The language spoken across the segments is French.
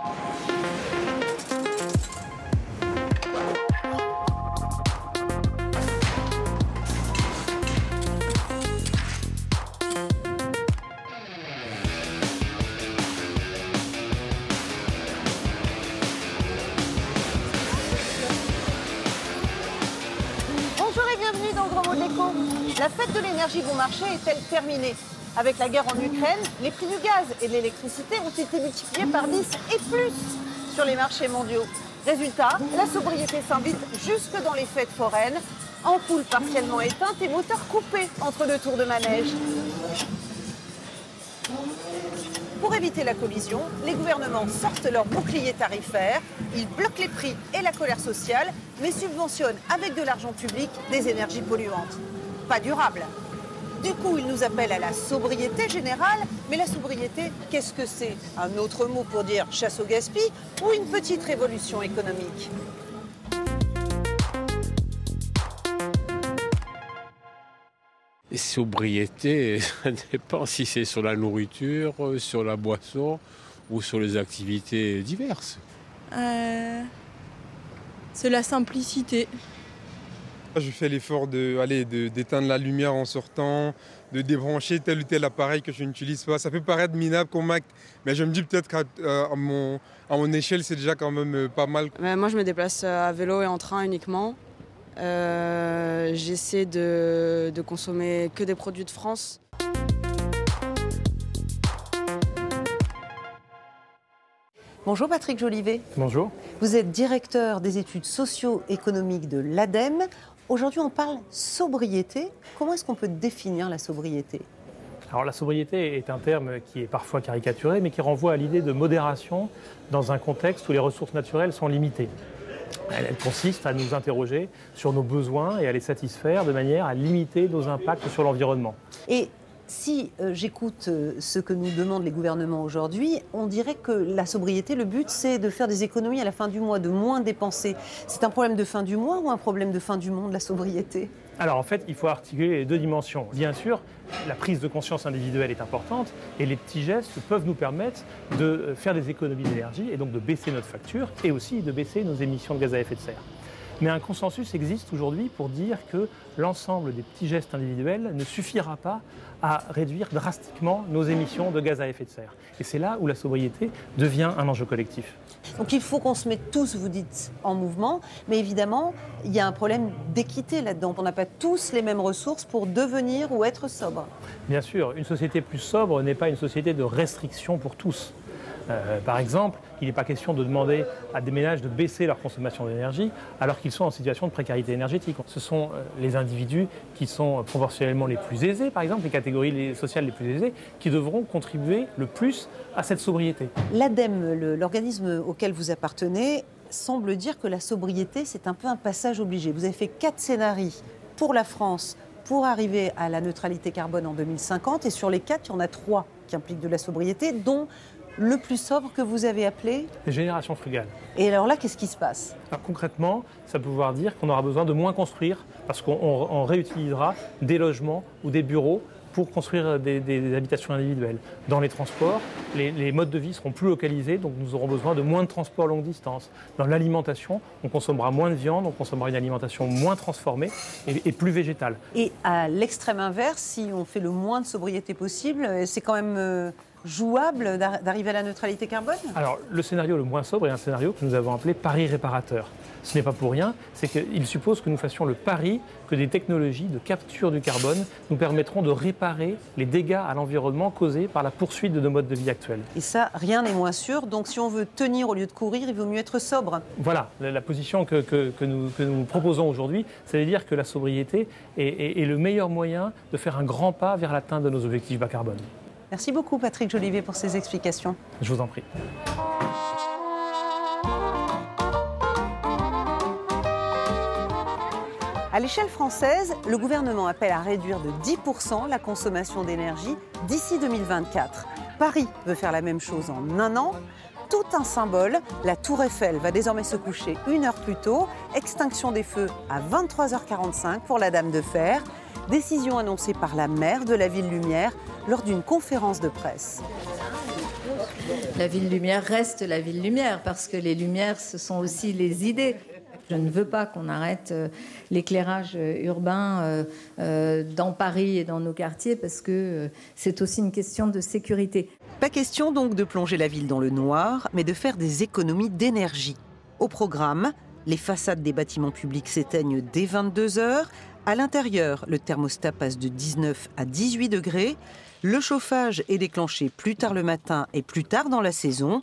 Bonjour et bienvenue dans Grand Mot. La fête de l'énergie bon marché est-elle terminée? Avec la guerre en Ukraine, les prix du gaz et de l'électricité ont été multipliés par 10 et plus sur les marchés mondiaux. Résultat, la sobriété s'invite jusque dans les fêtes foraines, ampoules partiellement éteintes et moteurs coupés entre deux tours de manège. Pour éviter la collision, les gouvernements sortent leur bouclier tarifaire, ils bloquent les prix et la colère sociale, mais subventionnent avec de l'argent public des énergies polluantes. Pas durable. Du coup, ils nous appellent à la sobriété générale, mais la sobriété, qu'est-ce que c'est? Un autre mot pour dire chasse au gaspille ou une petite révolution économique? Et sobriété, ça dépend si c'est sur la nourriture, euh, sur la boisson ou sur les activités diverses. Euh, c'est la simplicité. Je fais l'effort de, allez, de- d'éteindre la lumière en sortant, de débrancher tel ou tel appareil que je n'utilise pas. Ça peut paraître minable comme acte, mais je me dis peut-être qu'à euh, à mon, à mon échelle, c'est déjà quand même euh, pas mal. Euh, moi, je me déplace à vélo et en train uniquement. Euh, J'essaie de, de consommer que des produits de France. Bonjour Patrick Jolivet. Bonjour. Vous êtes directeur des études socio-économiques de l'ADEME. Aujourd'hui, on parle sobriété. Comment est-ce qu'on peut définir la sobriété? Alors la sobriété est un terme qui est parfois caricaturé, mais qui renvoie à l'idée de modération dans un contexte où les ressources naturelles sont limitées. Elle, consiste à nous interroger sur nos besoins et à les satisfaire de manière à limiter nos impacts sur l'environnement. Et si euh, j'écoute euh, ce que nous demandent les gouvernements aujourd'hui, on dirait que la sobriété, le but, c'est de faire des économies à la fin du mois, de moins dépenser. C'est un problème de fin du mois ou un problème de fin du monde, la sobriété? Alors en fait, il faut articuler les deux dimensions. Bien sûr, la prise de conscience individuelle est importante et les petits gestes peuvent nous permettre de euh, faire des économies d'énergie et donc de baisser notre facture et aussi de baisser nos émissions de gaz à effet de serre. Mais un consensus existe aujourd'hui pour dire que l'ensemble des petits gestes individuels ne suffira pas à réduire drastiquement nos émissions de gaz à effet de serre. Et c'est là où la sobriété devient un enjeu collectif. Donc il faut qu'on se mette tous, vous dites, en mouvement, mais évidemment, il y a un problème d'équité là-dedans. On n'a pas tous les mêmes ressources pour devenir ou être sobre. Bien sûr, une société plus sobre n'est pas une société de restriction pour tous. Euh, par exemple, il n'est pas question de demander à des ménages de baisser leur consommation d'énergie alors qu'ils sont en situation de précarité énergétique. Ce sont euh, les individus qui sont proportionnellement les plus aisés, par exemple, les catégories les- sociales les plus aisées, qui devront contribuer le plus à cette sobriété. L'ADEME, l'organisme auquel vous appartenez, semble dire que la sobriété, c'est un peu un passage obligé. Vous avez fait quatre scénarios pour la France pour arriver à la neutralité carbone en 2050, et sur les quatre, il y en a trois qui impliquent de la sobriété, dont le plus sobre que vous avez appelé. Les générations frugales. Et alors là, qu'est-ce qui se passe? Alors, concrètement, ça peut vouloir dire qu'on aura besoin de moins construire parce qu'on on- on réutilisera des logements ou des bureaux pour construire des, des- des habitations individuelles. Dans les transports, les, les modes de vie seront plus localisés, donc nous aurons besoin de moins de transports longue distance. Dans l'alimentation, on consommera moins de viande, on consommera une alimentation moins transformée et, et plus végétale. Et à l'extrême inverse, si on fait le moins de sobriété possible, euh, c'est quand même euh, jouable d'ar- d'arriver à la neutralité carbone? Alors, le scénario le moins sobre est un scénario que nous avons appelé pari réparateur. Ce n'est pas pour rien, c'est qu'il suppose que nous fassions le pari que des technologies de capture du carbone nous permettront de réparer les dégâts à l'environnement causés par la poursuite de nos modes de vie actuels. Et ça, rien n'est moins sûr. Donc si on veut tenir au lieu de courir, il vaut mieux être sobre. Voilà, la, la position que, que- que nous, que nous proposons aujourd'hui, c'est de dire que la sobriété est, est- est le meilleur moyen de faire un grand pas vers l'atteinte de nos objectifs bas carbone. Merci beaucoup Patrick Jolivet pour ces explications. Je vous en prie. À l'échelle française, le gouvernement appelle à réduire de 10% la consommation d'énergie d'ici 2024. Paris veut faire la même chose en un an. Tout un symbole, la tour Eiffel va désormais se coucher une heure plus tôt. Extinction des feux à 23h45 pour la Dame de Fer. Décision annoncée par la maire de la Ville Lumière lors d'une conférence de presse. la ville lumière reste la ville lumière parce que les lumières, ce sont aussi les idées. Je ne veux pas qu'on arrête euh, l'éclairage euh, urbain euh, dans Paris et dans nos quartiers parce que c'est aussi une question de sécurité. Pas question donc de plonger la ville dans le noir, mais de faire des économies d'énergie. Au programme, les façades des bâtiments publics s'éteignent dès 22 heures. À l'intérieur, le thermostat passe de 19 à 18 degrés. Le chauffage est déclenché plus tard le matin et plus tard dans la saison.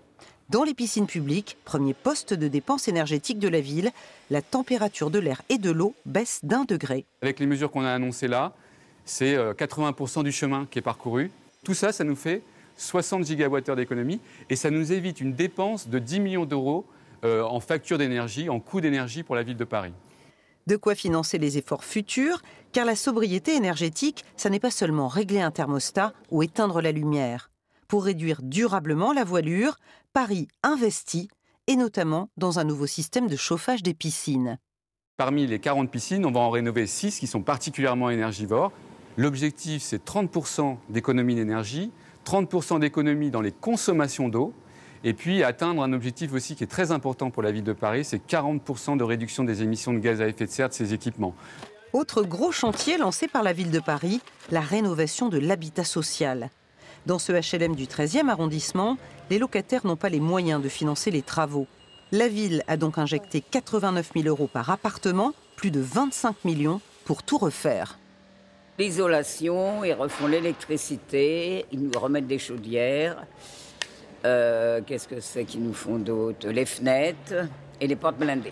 Dans les piscines publiques, premier poste de dépense énergétique de la ville, la température de l'air et de l'eau baisse d'un degré. Avec les mesures qu'on a annoncées là, c'est 80% euh, du chemin qui est parcouru. Tout ça, ça nous fait 60 gigawattheures d'économie et ça nous évite une dépense de 10 millions d'euros euh, en facture d'énergie, en coût d'énergie pour la ville de Paris. De quoi financer les efforts futurs, car la sobriété énergétique, ça n'est pas seulement régler un thermostat ou éteindre la lumière. Pour réduire durablement la voilure, Paris investit, et notamment dans un nouveau système de chauffage des piscines. Parmi les 40 piscines, on va en rénover 6 qui sont particulièrement énergivores. L'objectif, c'est 30% d'économie d'énergie, 30% d'économie dans les consommations d'eau, et puis atteindre un objectif aussi qui est très important pour la ville de Paris, c'est 40% de réduction des émissions de gaz à effet de serre de ces équipements. Autre gros chantier lancé par la ville de Paris, la rénovation de l'habitat social. Dans ce HLM du 13e arrondissement, les locataires n'ont pas les moyens de financer les travaux. La ville a donc injecté 89 000 euros par appartement, plus de 25 millions pour tout refaire. L'isolation, ils refont l'électricité, ils nous remettent des chaudières. Euh, qu'est-ce que c'est qu'ils nous font d'autre? Les fenêtres et les portes blindées.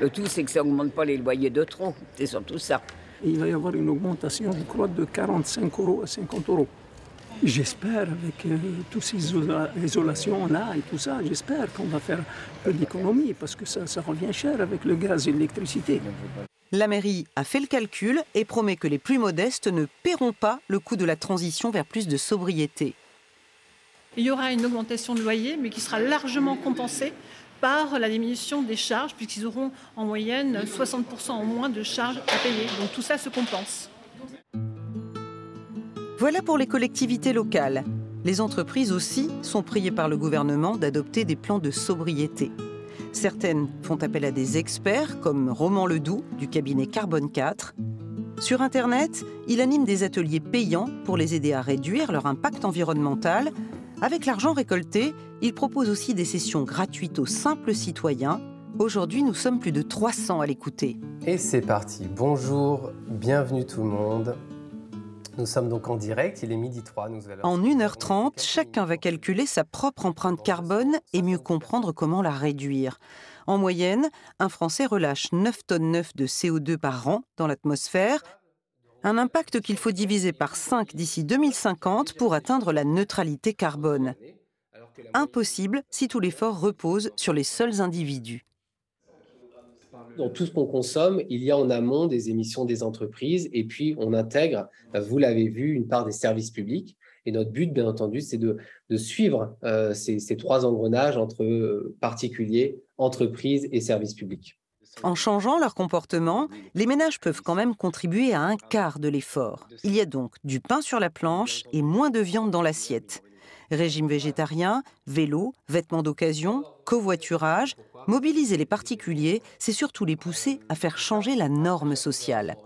Le tout, c'est que ça n'augmente pas les loyers de trop. C'est surtout ça. Il va y avoir une augmentation, je crois, de 45 euros à 50 euros. J'espère, avec euh, toutes ces isolations-là et tout ça, j'espère qu'on va faire un peu d'économie parce que ça, ça revient cher avec le gaz et l'électricité. La mairie a fait le calcul et promet que les plus modestes ne paieront pas le coût de la transition vers plus de sobriété. Il y aura une augmentation de loyer, mais qui sera largement compensée par la diminution des charges, puisqu'ils auront en moyenne 60% en moins de charges à payer. Donc tout ça se compense. Voilà pour les collectivités locales. Les entreprises aussi sont priées par le gouvernement d'adopter des plans de sobriété. Certaines font appel à des experts comme Roman Ledoux du cabinet Carbone 4. Sur Internet, il anime des ateliers payants pour les aider à réduire leur impact environnemental. Avec l'argent récolté, il propose aussi des sessions gratuites aux simples citoyens. Aujourd'hui, nous sommes plus de 300 à l'écouter. Et c'est parti. Bonjour, bienvenue tout le monde. Nous sommes donc en direct, il est midi 3. Nous allons... En 1h30, chacun va calculer sa propre empreinte carbone et mieux comprendre comment la réduire. En moyenne, un Français relâche 9 tonnes 9 de CO2 par an dans l'atmosphère, un impact qu'il faut diviser par 5 d'ici 2050 pour atteindre la neutralité carbone. Impossible si tout l'effort repose sur les seuls individus dans tout ce qu'on consomme, il y a en amont des émissions des entreprises et puis on intègre, vous l'avez vu, une part des services publics. Et notre but, bien entendu, c'est de, suivre euh, ces, ces, trois engrenages entre euh, particuliers, entreprises et services publics. En changeant leur comportement, les ménages peuvent quand même contribuer à un quart de l'effort. Il y a donc du pain sur la planche et moins de viande dans l'assiette. Régime végétarien, vélo, vêtements d'occasion, covoiturage, Mobiliser les particuliers, c'est surtout les pousser à faire changer la norme sociale.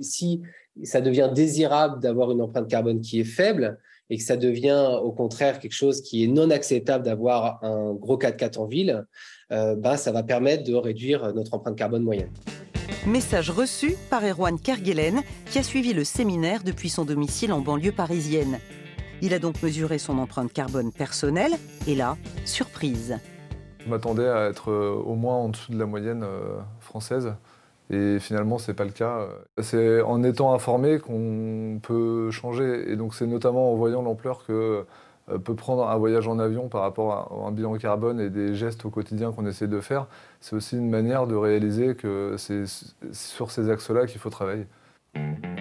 Si ça devient désirable d'avoir une empreinte carbone qui est faible et que ça devient au contraire quelque chose qui est non acceptable d'avoir un gros 4x4 en ville, euh, ben, ça va permettre de réduire notre empreinte carbone moyenne. Message reçu par Erwan Kerguelen, qui a suivi le séminaire depuis son domicile en banlieue parisienne. Il a donc mesuré son empreinte carbone personnelle et là, surprise. Je m'attendais à être euh, au moins en dessous de la moyenne euh, française. Et finalement, ce n'est pas le cas. C'est en étant informé qu'on peut changer. Et donc, c'est notamment en voyant l'ampleur que euh, peut prendre un voyage en avion par rapport à un bilan carbone et des gestes au quotidien qu'on essaie de faire. C'est aussi une manière de réaliser que c'est sur ces axes-là qu'il faut travailler.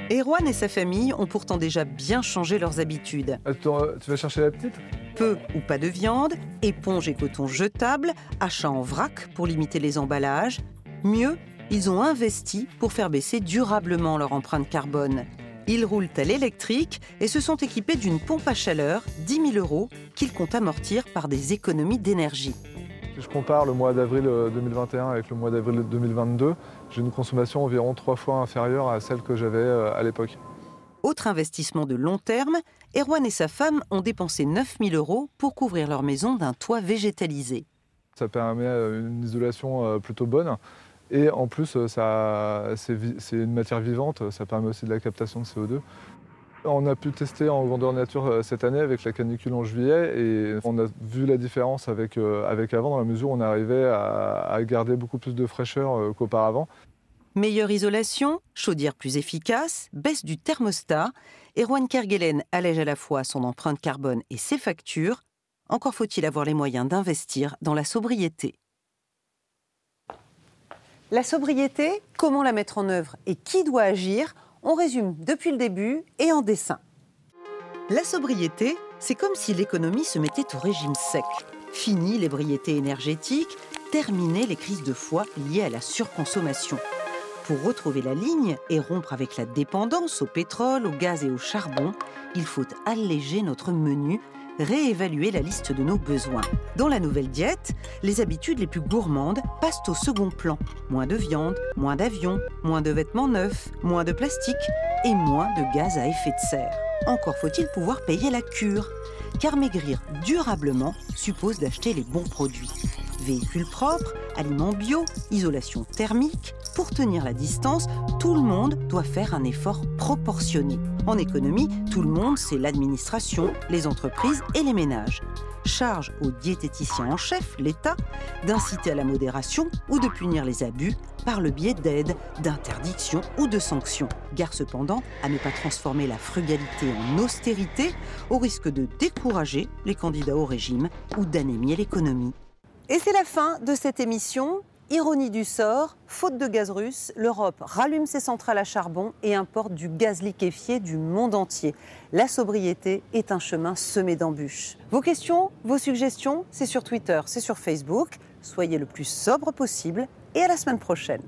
Erwan et sa famille ont pourtant déjà bien changé leurs habitudes. Attends, tu vas chercher la petite? Peu ou pas de viande, éponge et coton jetables, achats en vrac pour limiter les emballages. Mieux, ils ont investi pour faire baisser durablement leur empreinte carbone. Ils roulent à l'électrique et se sont équipés d'une pompe à chaleur, 10 000 euros, qu'ils comptent amortir par des économies d'énergie. Si je compare le mois d'avril 2021 avec le mois d'avril 2022, j'ai une consommation environ trois fois inférieure à celle que j'avais euh, à l'époque. Autre investissement de long terme, Erwan et sa femme ont dépensé 9 000 euros pour couvrir leur maison d'un toit végétalisé. Ça permet euh, une isolation euh, plutôt bonne. Et en plus, c'est une matière vivante, ça permet aussi de la captation de CO2. On a pu tester en grandeur nature cette année avec la canicule en juillet et on a vu la différence avec, avec avant dans la mesure où on arrivait à, à garder beaucoup plus de fraîcheur qu'auparavant. Meilleure isolation, chaudière plus efficace, baisse du thermostat, Erwan Kerguelen allège à la fois son empreinte carbone et ses factures. Encore faut-il avoir les moyens d'investir dans la sobriété. La sobriété, comment la mettre en œuvre et qui doit agir On résume depuis le début et en dessin. La sobriété, c'est comme si l'économie se mettait au régime sec. Fini l'ébriété énergétique, terminer les crises de foie liées à la surconsommation. Pour retrouver la ligne et rompre avec la dépendance au pétrole, au gaz et au charbon, il faut alléger notre menu, réévaluer la liste de nos besoins. Dans la nouvelle diète, les habitudes les plus gourmandes passent au second plan. Moins de viande, moins d'avions, moins de vêtements neufs, moins de plastique et moins de gaz à effet de serre. Encore faut-il pouvoir payer la cure, car maigrir durablement suppose d'acheter les bons produits. Véhicules propres, aliments bio, isolation thermique, pour tenir la distance, tout le monde doit faire un effort proportionné. En économie, tout le monde, c'est l'administration, les entreprises et les ménages. Charge aux diététiciens en chef, l'État, d'inciter à la modération ou de punir les abus par le biais d'aides, d'interdictions ou de sanctions. Gare cependant à ne pas transformer la frugalité en austérité au risque de décourager les candidats au régime ou d'anémier l'économie. Et c'est la fin de cette émission. Ironie du sort, faute de gaz russe, l'Europe rallume ses centrales à charbon et importe du gaz liquéfié du monde entier. La sobriété est un chemin semé d'embûches. Vos questions, vos suggestions, c'est sur Twitter, c'est sur Facebook. Soyez le plus sobre possible et à la semaine prochaine.